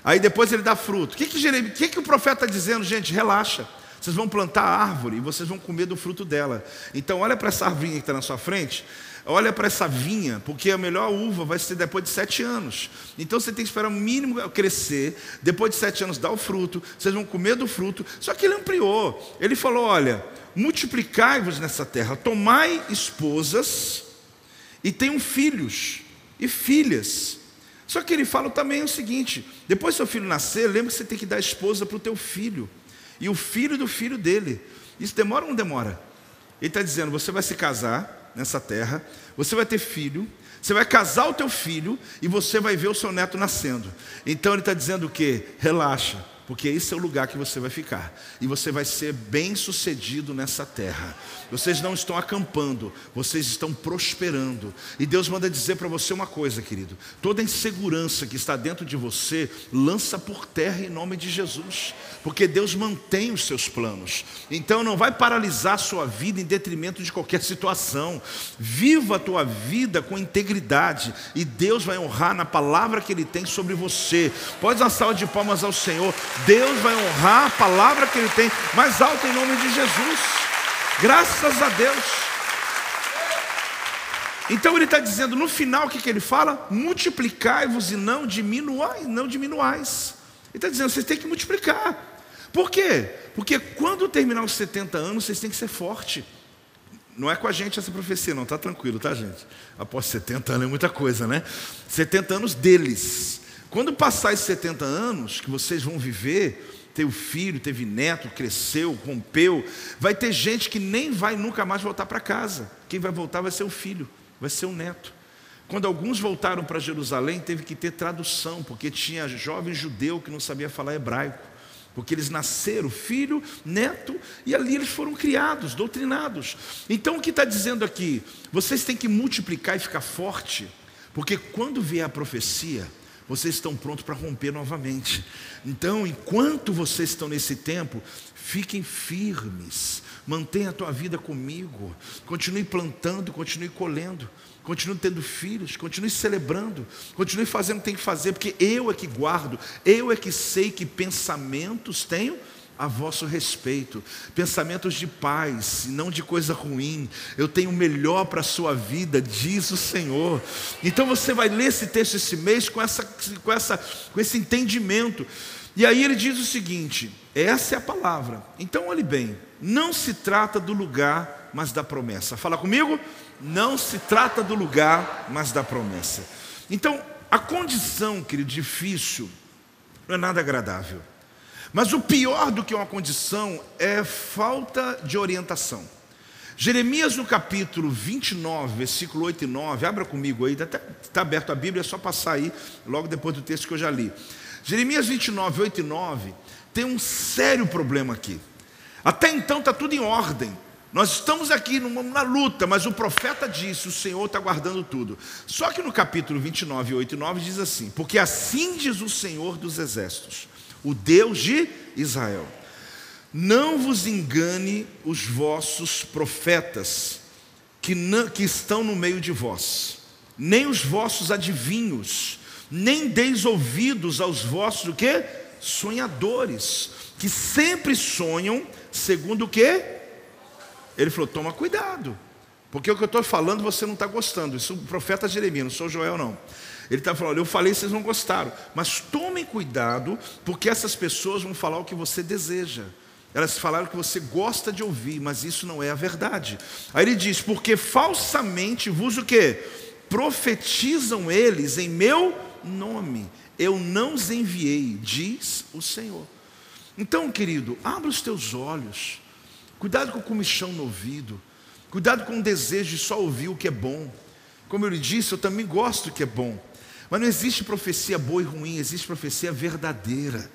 Aí depois ele dá fruto. O que, que, o, que, que o profeta está dizendo, gente? Relaxa. Vocês vão plantar a árvore e vocês vão comer do fruto dela. Então, olha para essa árvore que está na sua frente. Olha para essa vinha, porque a melhor uva vai ser depois de sete anos. Então você tem que esperar o mínimo crescer. Depois de sete anos, dar o fruto. Vocês vão comer do fruto. Só que ele ampliou. Ele falou: olha, multiplicai-vos nessa terra, tomai esposas e tenham filhos e filhas. Só que ele fala também o seguinte: depois seu filho nascer, lembra que você tem que dar esposa para o teu filho e o filho do filho dele. Isso demora ou não demora? Ele está dizendo: você vai se casar nessa terra, você vai ter filho, você vai casar o teu filho e você vai ver o seu neto nascendo. Então ele está dizendo o que? Relaxa porque esse é o lugar que você vai ficar, e você vai ser bem sucedido nessa terra. Vocês não estão acampando, vocês estão prosperando, e Deus manda dizer para você uma coisa, querido: toda insegurança que está dentro de você, lança por terra em nome de Jesus, porque Deus mantém os seus planos, então não vai paralisar a sua vida em detrimento de qualquer situação, viva a tua vida com integridade, e Deus vai honrar na palavra que Ele tem sobre você. Pode dar salva de palmas ao Senhor. Deus vai honrar a palavra que Ele tem mais alto em nome de Jesus. Graças a Deus. Então ele está dizendo, no final, o que, que ele fala? Multiplicai-vos e não diminuais, não diminuais. Ele está dizendo, vocês têm que multiplicar. Por quê? Porque quando terminar os 70 anos, vocês têm que ser forte. Não é com a gente essa profecia, não, está tranquilo, tá, gente? Após 70 anos é muita coisa, né? 70 anos deles. Quando passar esses 70 anos que vocês vão viver, teve filho, teve neto, cresceu, rompeu, vai ter gente que nem vai nunca mais voltar para casa. Quem vai voltar vai ser o filho, vai ser o neto. Quando alguns voltaram para Jerusalém, teve que ter tradução, porque tinha jovem judeu que não sabia falar hebraico. Porque eles nasceram, filho, neto, e ali eles foram criados, doutrinados. Então o que está dizendo aqui? Vocês têm que multiplicar e ficar forte, porque quando vier a profecia, vocês estão prontos para romper novamente. Então, enquanto vocês estão nesse tempo, fiquem firmes, mantenha a tua vida comigo, continue plantando, continue colhendo, continue tendo filhos, continue celebrando, continue fazendo o que tem que fazer, porque eu é que guardo, eu é que sei que pensamentos tenho a vosso respeito, pensamentos de paz e não de coisa ruim. Eu tenho o melhor para a sua vida, diz o Senhor. Então você vai ler esse texto esse mês com, essa, com, essa, com esse entendimento. E aí ele diz o seguinte: essa é a palavra. Então olhe bem, não se trata do lugar, mas da promessa. Fala comigo? Não se trata do lugar, mas da promessa. Então, a condição, querido, difícil, não é nada agradável. Mas o pior do que uma condição é falta de orientação. Jeremias no capítulo 29, versículo 8 e 9, abra comigo aí, está tá aberto a Bíblia, é só passar aí, logo depois do texto que eu já li. Jeremias 29, 8 e 9, tem um sério problema aqui. Até então está tudo em ordem. Nós estamos aqui numa, numa, luta, mas o profeta disse: o Senhor está guardando tudo. Só que no capítulo 29, 8 e 9 diz assim: Porque assim diz o Senhor dos exércitos, o Deus de Israel: Não vos engane os vossos profetas que, não, que estão no meio de vós, nem os vossos adivinhos, nem deis ouvidos aos vossos o que? Sonhadores, que sempre sonham segundo o que? Ele falou: toma cuidado, porque o que eu estou falando você não está gostando. Isso o profeta Jeremias, não sou Joel, não. Ele está falando: eu falei, vocês não gostaram, mas tomem cuidado, porque essas pessoas vão falar o que você deseja. Elas falaram que você gosta de ouvir, mas isso não é a verdade. Aí ele diz: porque falsamente vos o que? Profetizam eles em meu nome. Eu não os enviei, diz o Senhor. Então, querido, abra os teus olhos. Cuidado com o comichão no ouvido. Cuidado com o desejo de só ouvir o que é bom. Como eu lhe disse, eu também gosto do que é bom. Mas não existe profecia boa e ruim, existe profecia verdadeira.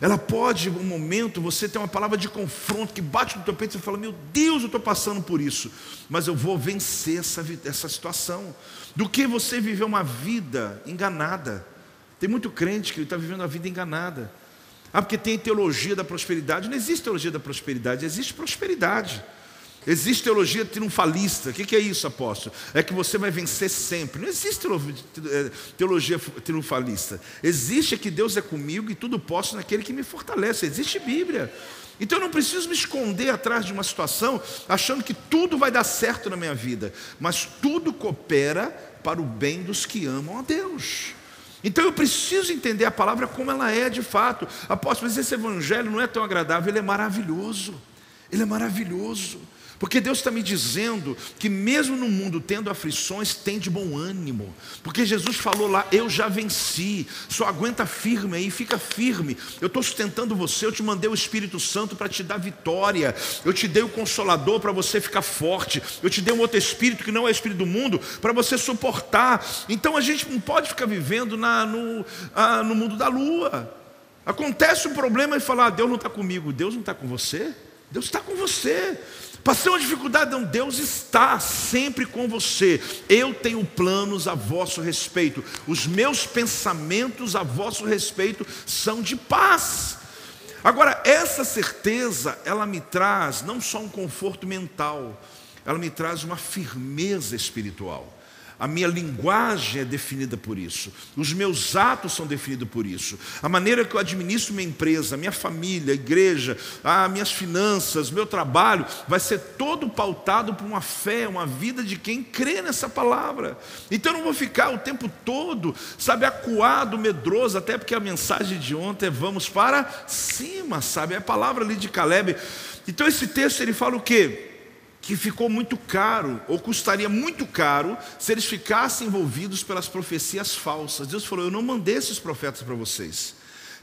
Ela pode, um momento, você ter uma palavra de confronto que bate no teu peito e você fala: Meu Deus, eu estou passando por isso, mas eu vou vencer essa, essa situação. Do que você viver uma vida enganada. Tem muito crente que está vivendo a vida enganada. Ah, porque tem teologia da prosperidade. Não existe teologia da prosperidade, existe prosperidade. Existe teologia triunfalista. O que é isso, apóstolo? É que você vai vencer sempre. Não existe é, teologia triunfalista. Existe que Deus é comigo e tudo posso naquele que me fortalece. Existe Bíblia. Então eu não preciso me esconder atrás de uma situação achando que tudo vai dar certo na minha vida. Mas tudo coopera para o bem dos que amam a Deus. Então eu preciso entender a palavra como ela é de fato. Apóstolo, mas esse evangelho não é tão agradável, ele é maravilhoso. Ele é maravilhoso. Porque Deus está me dizendo que, mesmo no mundo tendo aflições, tem de bom ânimo. Porque Jesus falou lá: Eu já venci, só aguenta firme aí, fica firme. Eu estou sustentando você, eu te mandei o Espírito Santo para te dar vitória. Eu te dei o Consolador para você ficar forte. Eu te dei um outro Espírito que não é o Espírito do mundo para você suportar. Então a gente não pode ficar vivendo na, no, ah, no mundo da lua. Acontece um problema e falar: ah, Deus não está comigo, Deus não está com você. Deus está com você. Passei uma dificuldade, não, Deus está sempre com você. Eu tenho planos a vosso respeito. Os meus pensamentos a vosso respeito são de paz. Agora, essa certeza, ela me traz não só um conforto mental, ela me traz uma firmeza espiritual. A minha linguagem é definida por isso. Os meus atos são definidos por isso. A maneira que eu administro minha empresa, minha família, a igreja, as minhas finanças, meu trabalho, vai ser todo pautado por uma fé, uma vida de quem crê nessa palavra. Então eu não vou ficar o tempo todo, sabe, acuado, medroso, até porque a mensagem de ontem é vamos para cima, sabe? É a palavra ali de Caleb. Então esse texto ele fala o quê? Que ficou muito caro, ou custaria muito caro, se eles ficassem envolvidos pelas profecias falsas. Deus falou: Eu não mandei esses profetas para vocês.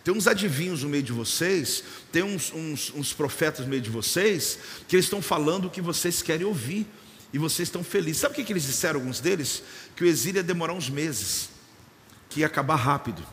Tem uns adivinhos no meio de vocês, tem uns, uns, uns profetas no meio de vocês, que eles estão falando o que vocês querem ouvir, e vocês estão felizes. Sabe o que, que eles disseram, alguns deles? Que o exílio ia demorar uns meses, que ia acabar rápido.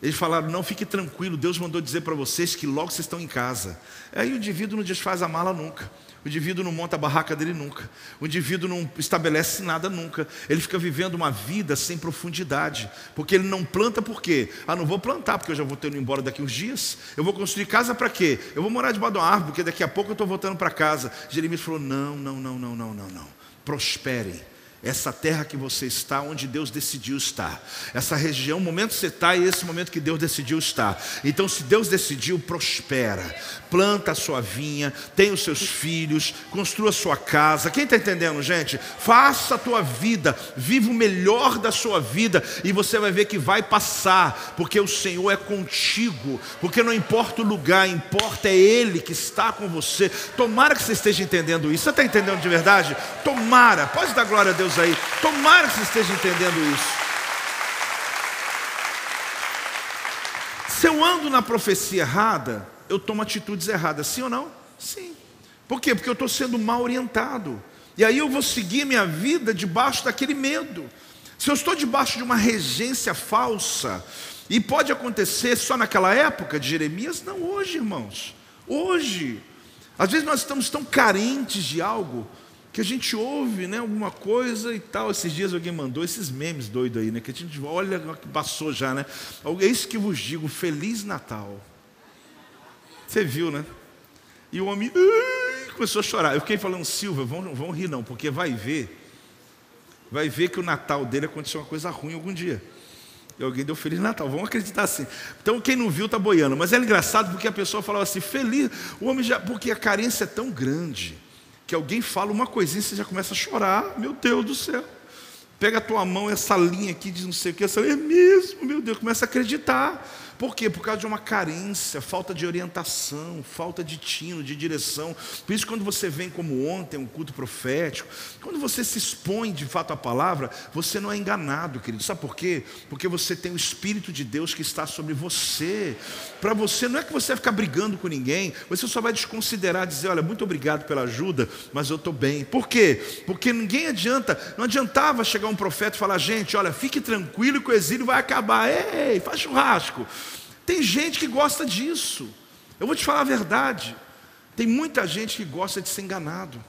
Eles falaram: Não, fique tranquilo, Deus mandou dizer para vocês que logo vocês estão em casa. Aí o indivíduo não desfaz a mala nunca. O indivíduo não monta a barraca dele nunca. O indivíduo não estabelece nada nunca. Ele fica vivendo uma vida sem profundidade. Porque ele não planta por quê? Ah, não vou plantar porque eu já vou ter ido embora daqui uns dias. Eu vou construir casa para quê? Eu vou morar debaixo de uma árvore porque daqui a pouco eu estou voltando para casa. Jeremias falou: não, não, não, não, não, não, não. Prosperem essa terra que você está, onde Deus decidiu estar. Essa região, o momento que você está e esse momento que Deus decidiu estar. Então, se Deus decidiu, prospera. Planta a sua vinha, tenha os seus filhos, construa a sua casa. Quem está entendendo, gente? Faça a tua vida, viva o melhor da sua vida e você vai ver que vai passar, porque o Senhor é contigo. Porque não importa o lugar, importa é Ele que está com você. Tomara que você esteja entendendo isso. Você está entendendo de verdade? Tomara. Pode dar glória a Deus Deus aí. Tomara que você esteja entendendo isso. Se eu ando na profecia errada, eu tomo atitudes erradas, sim ou não? Sim. Por quê? Porque eu estou sendo mal orientado. E aí eu vou seguir minha vida debaixo daquele medo. Se eu estou debaixo de uma regência falsa, e pode acontecer só naquela época de Jeremias, não hoje, irmãos. Hoje. Às vezes nós estamos tão carentes de algo que a gente ouve né, alguma coisa e tal. Esses dias alguém mandou esses memes doidos aí, né? Que a gente olha passou já, né? É isso que vos digo, Feliz Natal. Você viu, né? E o homem começou a chorar. Eu fiquei falando, Silva, vão, vão rir não, porque vai ver, vai ver que o Natal dele aconteceu uma coisa ruim algum dia. E alguém deu Feliz Natal, vamos acreditar assim. Então quem não viu está boiando. Mas é engraçado porque a pessoa falava assim, feliz, o homem já, porque a carência é tão grande que alguém fala uma coisinha você já começa a chorar, meu Deus do céu. Pega a tua mão, essa linha aqui de não sei o que, essa linha é mesmo, meu Deus, começa a acreditar. Por quê? Por causa de uma carência, falta de orientação, falta de tino, de direção. Por isso, quando você vem como ontem, um culto profético, quando você se expõe de fato à palavra, você não é enganado, querido. Sabe por quê? Porque você tem o Espírito de Deus que está sobre você. Para você, não é que você vai ficar brigando com ninguém, você só vai desconsiderar, dizer: olha, muito obrigado pela ajuda, mas eu estou bem. Por quê? Porque ninguém adianta, não adiantava chegar um profeta e falar: gente, olha, fique tranquilo que o exílio vai acabar. Ei, faz churrasco. Tem gente que gosta disso. Eu vou te falar a verdade. Tem muita gente que gosta de ser enganado.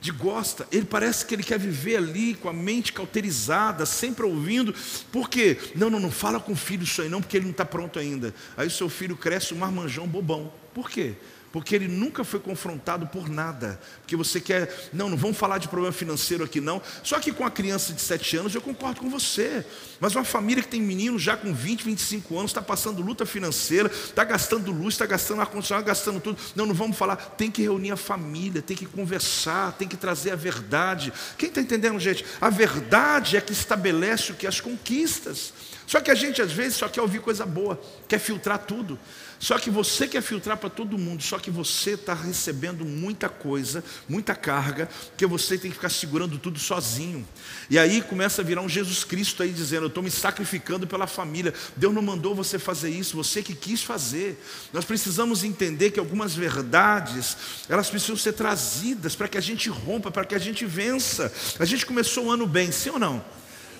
De gosta, ele parece que ele quer viver ali com a mente cauterizada, sempre ouvindo. Por quê? Não, não, não fala com o filho isso aí não, porque ele não está pronto ainda. Aí o seu filho cresce um marmanjão bobão. Por quê? Porque ele nunca foi confrontado por nada. Porque você quer, não, não vamos falar de problema financeiro aqui não. Só que com a criança de 7 anos eu concordo com você. Mas uma família que tem menino já com 20, 25 anos, está passando luta financeira, está gastando luz, está gastando ar-condicionado, gastando tudo. Não, não vamos falar. Tem que reunir a família, tem que conversar, tem que trazer a verdade. Quem está entendendo, gente? A verdade é que estabelece o que? As conquistas. Só que a gente às vezes só quer ouvir coisa boa, quer filtrar tudo. Só que você quer filtrar para todo mundo, só que você está recebendo muita coisa, muita carga, que você tem que ficar segurando tudo sozinho. E aí começa a virar um Jesus Cristo aí dizendo: Eu estou me sacrificando pela família. Deus não mandou você fazer isso, você que quis fazer. Nós precisamos entender que algumas verdades, elas precisam ser trazidas para que a gente rompa, para que a gente vença. A gente começou o ano bem, sim ou não?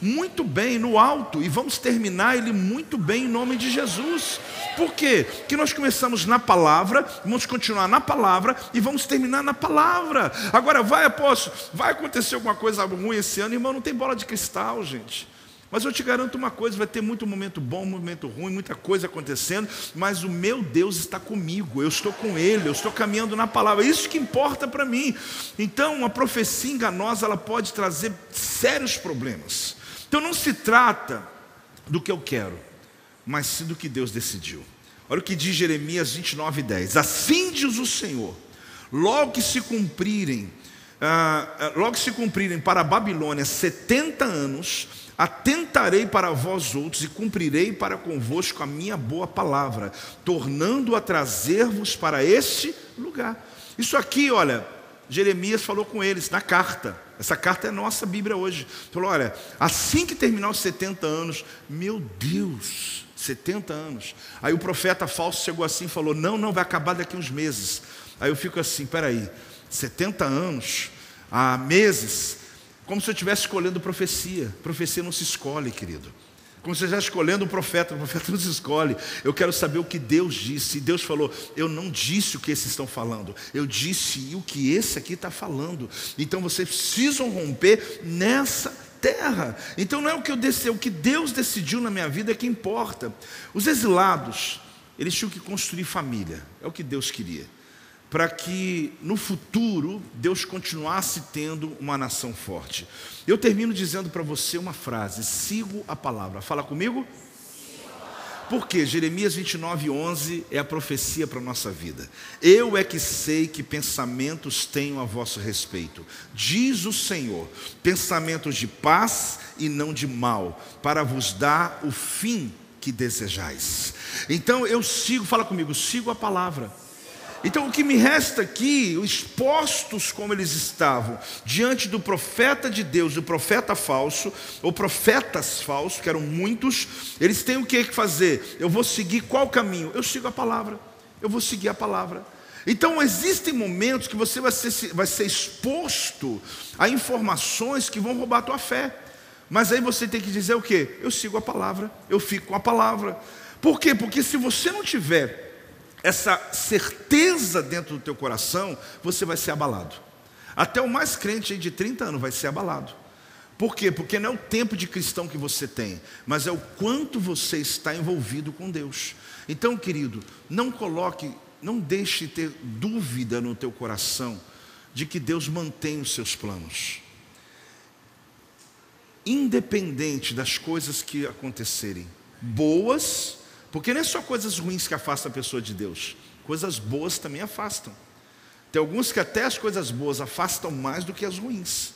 Muito bem no alto e vamos terminar ele muito bem em nome de Jesus. Por quê? Que nós começamos na palavra, vamos continuar na palavra e vamos terminar na palavra. Agora vai, apóstolo, vai acontecer alguma coisa ruim esse ano, irmão, não tem bola de cristal, gente. Mas eu te garanto uma coisa: vai ter muito momento bom, momento ruim, muita coisa acontecendo, mas o meu Deus está comigo, eu estou com Ele, eu estou caminhando na palavra, é isso que importa para mim. Então, uma profecia enganosa, ela pode trazer sérios problemas. Então não se trata do que eu quero, mas sim do que Deus decidiu. Olha o que diz Jeremias 29, 10. Assim diz o Senhor, logo que se cumprirem, ah, logo que se cumprirem para a Babilônia 70 anos, atentarei para vós outros e cumprirei para convosco a minha boa palavra, tornando a trazer-vos para este lugar. Isso aqui, olha, Jeremias falou com eles na carta. Essa carta é nossa Bíblia hoje. Falou: olha, assim que terminar os 70 anos, meu Deus, 70 anos. Aí o profeta falso chegou assim e falou: não, não, vai acabar daqui uns meses. Aí eu fico assim: peraí, 70 anos, há meses, como se eu estivesse escolhendo profecia. Profecia não se escolhe, querido. Como você já escolhendo um profeta, o profeta nos escolhe. Eu quero saber o que Deus disse. E Deus falou: Eu não disse o que esses estão falando, eu disse o que esse aqui está falando. Então vocês precisam romper nessa terra. Então não é o que eu decidi, é o que Deus decidiu na minha vida que importa. Os exilados, eles tinham que construir família, é o que Deus queria para que no futuro Deus continuasse tendo uma nação forte. Eu termino dizendo para você uma frase: sigo a palavra. Fala comigo. Porque Jeremias 29, 11 é a profecia para a nossa vida. Eu é que sei que pensamentos tenho a vosso respeito, diz o Senhor, pensamentos de paz e não de mal, para vos dar o fim que desejais. Então eu sigo, fala comigo, sigo a palavra. Então o que me resta aqui, expostos como eles estavam, diante do profeta de Deus, do profeta falso, ou profetas falsos, que eram muitos, eles têm o que fazer? Eu vou seguir qual caminho? Eu sigo a palavra, eu vou seguir a palavra. Então, existem momentos que você vai ser, vai ser exposto a informações que vão roubar a tua fé. Mas aí você tem que dizer o quê? Eu sigo a palavra, eu fico com a palavra. Por quê? Porque se você não tiver essa certeza dentro do teu coração, você vai ser abalado. Até o mais crente de 30 anos vai ser abalado. Por quê? Porque não é o tempo de cristão que você tem, mas é o quanto você está envolvido com Deus. Então, querido, não coloque, não deixe ter dúvida no teu coração de que Deus mantém os seus planos. Independente das coisas que acontecerem, boas, porque não é só coisas ruins que afastam a pessoa de Deus, coisas boas também afastam. Tem alguns que até as coisas boas afastam mais do que as ruins.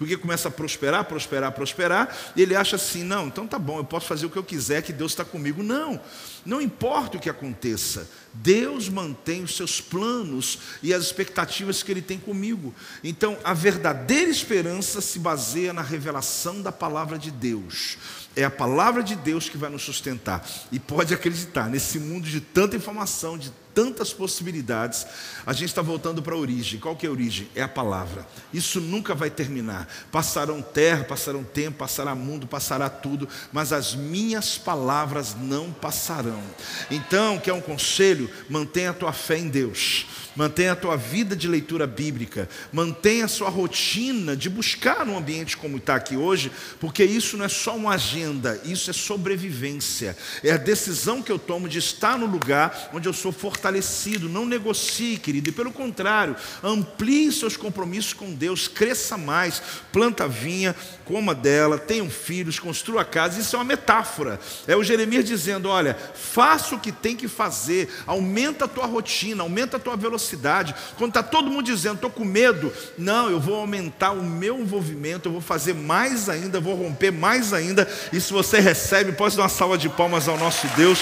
Porque começa a prosperar, prosperar, prosperar, e ele acha assim: não, então tá bom, eu posso fazer o que eu quiser, que Deus está comigo. Não, não importa o que aconteça, Deus mantém os seus planos e as expectativas que Ele tem comigo. Então, a verdadeira esperança se baseia na revelação da palavra de Deus. É a palavra de Deus que vai nos sustentar. E pode acreditar, nesse mundo de tanta informação, de tantas possibilidades, a gente está voltando para a origem. Qual que é a origem? É a palavra. Isso nunca vai terminar. Passarão terra, passarão tempo, passará mundo, passará tudo, mas as minhas palavras não passarão. Então, que é um conselho, mantenha a tua fé em Deus. Mantenha a tua vida de leitura bíblica, mantenha a sua rotina de buscar um ambiente como está aqui hoje, porque isso não é só uma agenda, isso é sobrevivência. É a decisão que eu tomo de estar no lugar onde eu sou fortalecido. Não negocie, querido, e pelo contrário, amplie seus compromissos com Deus, cresça mais, planta vinha, coma dela, tenham filhos, construa casa. Isso é uma metáfora. É o Jeremias dizendo: olha, faça o que tem que fazer, aumenta a tua rotina, aumenta a tua velocidade. Quando está todo mundo dizendo, estou com medo, não, eu vou aumentar o meu envolvimento, eu vou fazer mais ainda, vou romper mais ainda. E se você recebe, pode dar uma salva de palmas ao nosso Deus.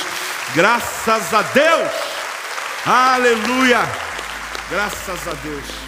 Graças a Deus! Aleluia! Graças a Deus.